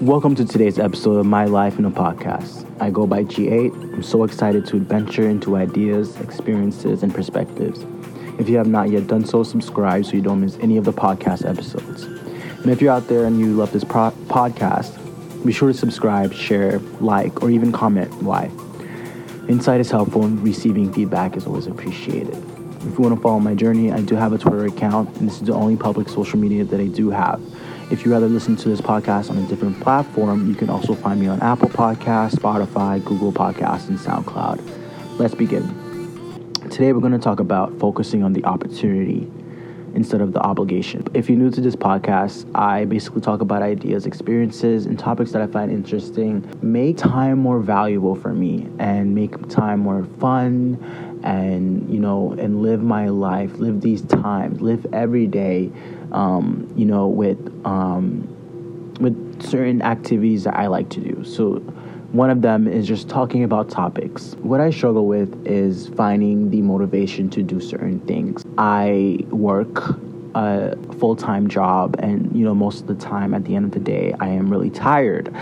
Welcome to today's episode of My Life in a Podcast. I go by G8. I'm so excited to adventure into ideas, experiences, and perspectives. If you have not yet done so, subscribe so you don't miss any of the podcast episodes. And if you're out there and you love this pro- podcast, be sure to subscribe, share, like, or even comment why. Insight is helpful and receiving feedback is always appreciated. If you want to follow my journey, I do have a Twitter account, and this is the only public social media that I do have. If you rather listen to this podcast on a different platform, you can also find me on Apple Podcasts, Spotify, Google Podcasts, and SoundCloud. Let's begin. Today, we're going to talk about focusing on the opportunity instead of the obligation. If you're new to this podcast, I basically talk about ideas, experiences, and topics that I find interesting. Make time more valuable for me and make time more fun and, you know, and live my life, live these times, live every day um, you know, with um, with certain activities that I like to do. So one of them is just talking about topics. What I struggle with is finding the motivation to do certain things. I work a full-time job and you know most of the time at the end of the day I am really tired.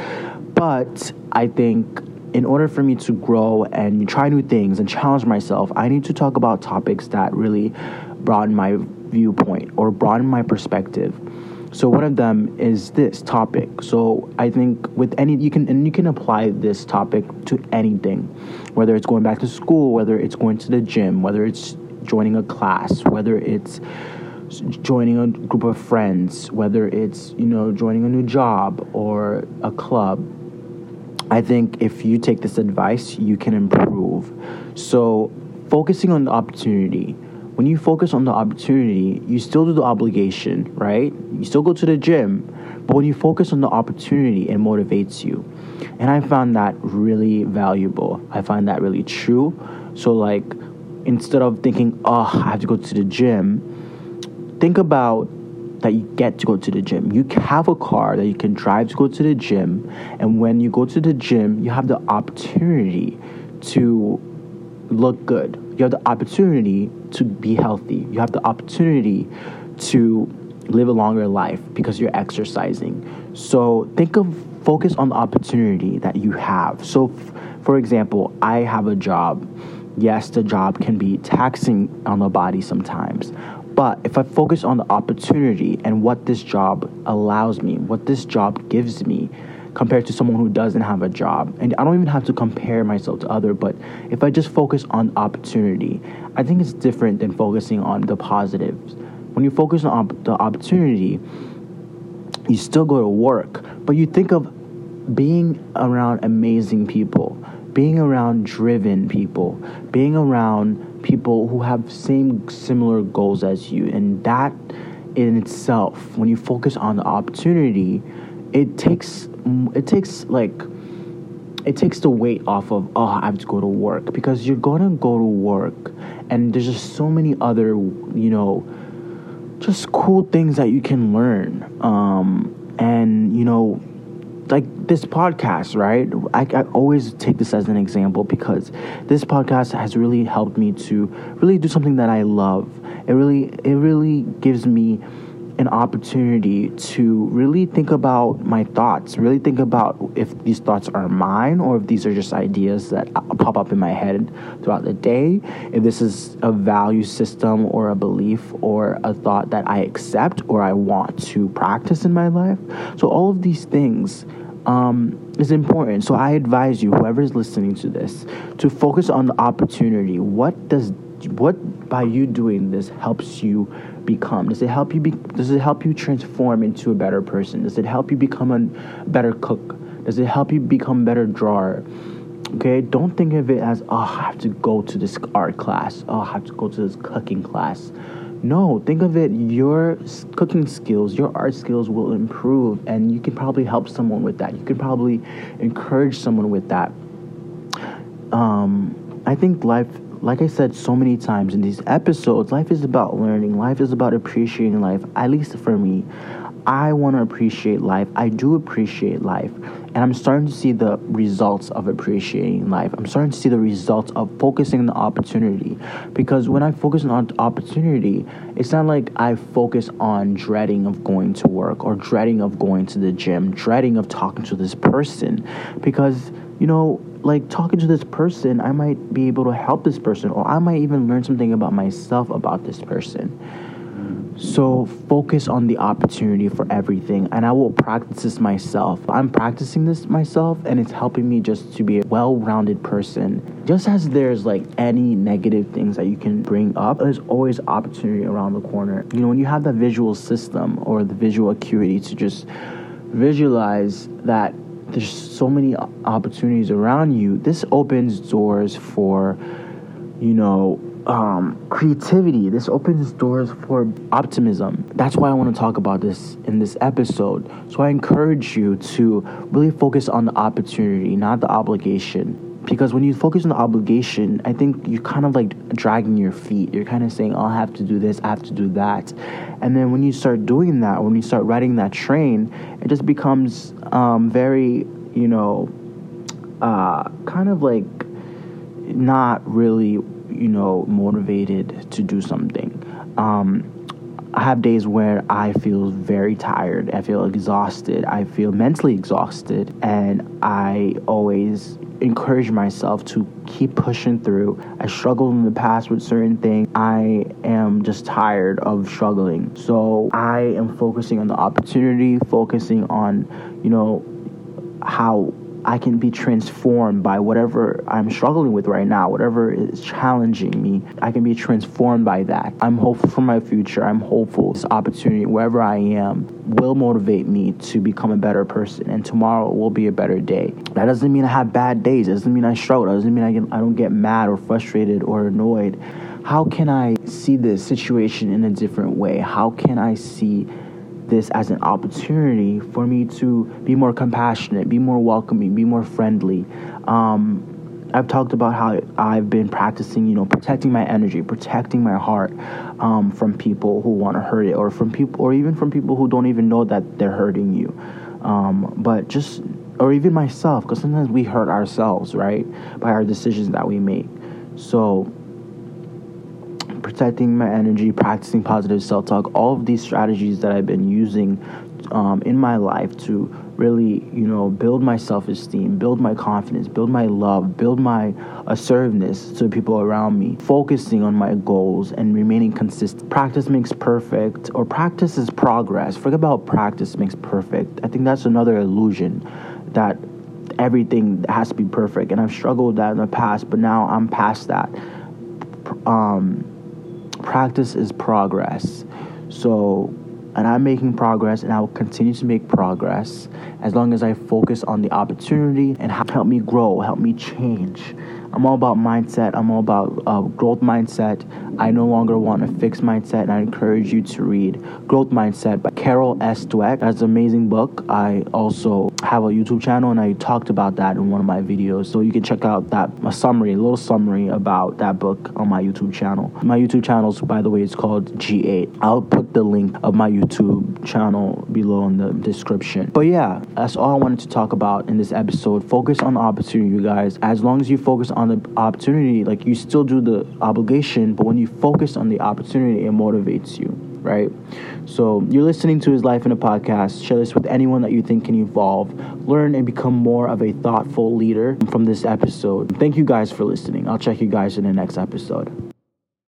But I think in order for me to grow and try new things and challenge myself, I need to talk about topics that really broaden my viewpoint or broaden my perspective. So one of them is this topic. So I think with any you can and you can apply this topic to anything, whether it's going back to school, whether it's going to the gym, whether it's joining a class, whether it's joining a group of friends, whether it's you know joining a new job or a club. I think if you take this advice, you can improve. So focusing on the opportunity when you focus on the opportunity, you still do the obligation, right? You still go to the gym, but when you focus on the opportunity, it motivates you. And I found that really valuable. I find that really true. So, like, instead of thinking, oh, I have to go to the gym, think about that you get to go to the gym. You have a car that you can drive to go to the gym. And when you go to the gym, you have the opportunity to look good. You have the opportunity to be healthy. You have the opportunity to live a longer life because you're exercising. So think of focus on the opportunity that you have. So f- for example, I have a job. Yes, the job can be taxing on the body sometimes. But if I focus on the opportunity and what this job allows me, what this job gives me, compared to someone who doesn't have a job. And I don't even have to compare myself to other, but if I just focus on opportunity, I think it's different than focusing on the positives. When you focus on op- the opportunity, you still go to work, but you think of being around amazing people, being around driven people, being around people who have same similar goals as you, and that in itself, when you focus on the opportunity, it takes it takes like it takes the weight off of oh I have to go to work. Because you're gonna go to work and there's just so many other you know just cool things that you can learn um, and you know like this podcast right? I, I always take this as an example because this podcast has really helped me to really do something that i love. It really it really gives me an opportunity to really think about my thoughts, really think about if these thoughts are mine or if these are just ideas that pop up in my head throughout the day, if this is a value system or a belief or a thought that I accept or I want to practice in my life. So, all of these things. Um, is important. So I advise you, whoever is listening to this, to focus on the opportunity. What does what by you doing this helps you become? Does it help you be, does it help you transform into a better person? Does it help you become a better cook? Does it help you become better drawer? Okay, don't think of it as oh I have to go to this art class. Oh, I have to go to this cooking class. No, think of it your cooking skills, your art skills will improve and you can probably help someone with that. You can probably encourage someone with that. Um, I think life like I said so many times in these episodes, life is about learning. Life is about appreciating life. At least for me, I want to appreciate life. I do appreciate life. And I'm starting to see the results of appreciating life. I'm starting to see the results of focusing on the opportunity. Because when I focus on opportunity, it's not like I focus on dreading of going to work or dreading of going to the gym, dreading of talking to this person. Because, you know, like talking to this person, I might be able to help this person, or I might even learn something about myself about this person. So focus on the opportunity for everything, and I will practice this myself. I'm practicing this myself, and it's helping me just to be a well rounded person. Just as there's like any negative things that you can bring up, there's always opportunity around the corner. You know, when you have that visual system or the visual acuity to just visualize that there's so many opportunities around you, this opens doors for, you know, um, creativity. This opens doors for optimism. That's why I want to talk about this in this episode. So I encourage you to really focus on the opportunity, not the obligation. Because when you focus on the obligation, I think you're kind of like dragging your feet. You're kind of saying, oh, I have to do this, I have to do that. And then when you start doing that, when you start riding that train, it just becomes um, very, you know, uh, kind of like not really you know, motivated to do something. Um, I have days where I feel very tired. I feel exhausted. I feel mentally exhausted. And I always encourage myself to keep pushing through. I struggled in the past with certain things. I am just tired of struggling. So I am focusing on the opportunity, focusing on, you know, how I can be transformed by whatever I'm struggling with right now, whatever is challenging me. I can be transformed by that. I'm hopeful for my future. I'm hopeful this opportunity, wherever I am, will motivate me to become a better person. And tomorrow will be a better day. That doesn't mean I have bad days. It doesn't mean I struggle. It doesn't mean I, get, I don't get mad or frustrated or annoyed. How can I see this situation in a different way? How can I see this as an opportunity for me to be more compassionate, be more welcoming, be more friendly. Um, I've talked about how I've been practicing, you know, protecting my energy, protecting my heart um, from people who want to hurt it, or from people, or even from people who don't even know that they're hurting you. Um, but just, or even myself, because sometimes we hurt ourselves, right, by our decisions that we make. So protecting my energy, practicing positive self talk, all of these strategies that I've been using um, in my life to really, you know, build my self esteem, build my confidence, build my love, build my assertiveness to people around me, focusing on my goals and remaining consistent. Practice makes perfect, or practice is progress. Forget about practice makes perfect. I think that's another illusion that everything has to be perfect. And I've struggled with that in the past, but now I'm past that. Um, practice is progress. So, and I'm making progress and I will continue to make progress as long as I focus on the opportunity and help me grow, help me change. I'm all about mindset. I'm all about uh, growth mindset. I no longer want a fixed mindset, and I encourage you to read Growth Mindset by Carol S. Dweck. That's an amazing book. I also have a YouTube channel, and I talked about that in one of my videos. So you can check out that a summary, a little summary about that book on my YouTube channel. My YouTube channel, by the way, is called G8. I'll put the link of my YouTube channel below in the description. But yeah, that's all I wanted to talk about in this episode. Focus on opportunity, you guys. As long as you focus on the opportunity, like you still do the obligation, but when you focus on the opportunity, it motivates you, right? So you're listening to his life in a podcast. Share this with anyone that you think can evolve, learn, and become more of a thoughtful leader from this episode. Thank you guys for listening. I'll check you guys in the next episode.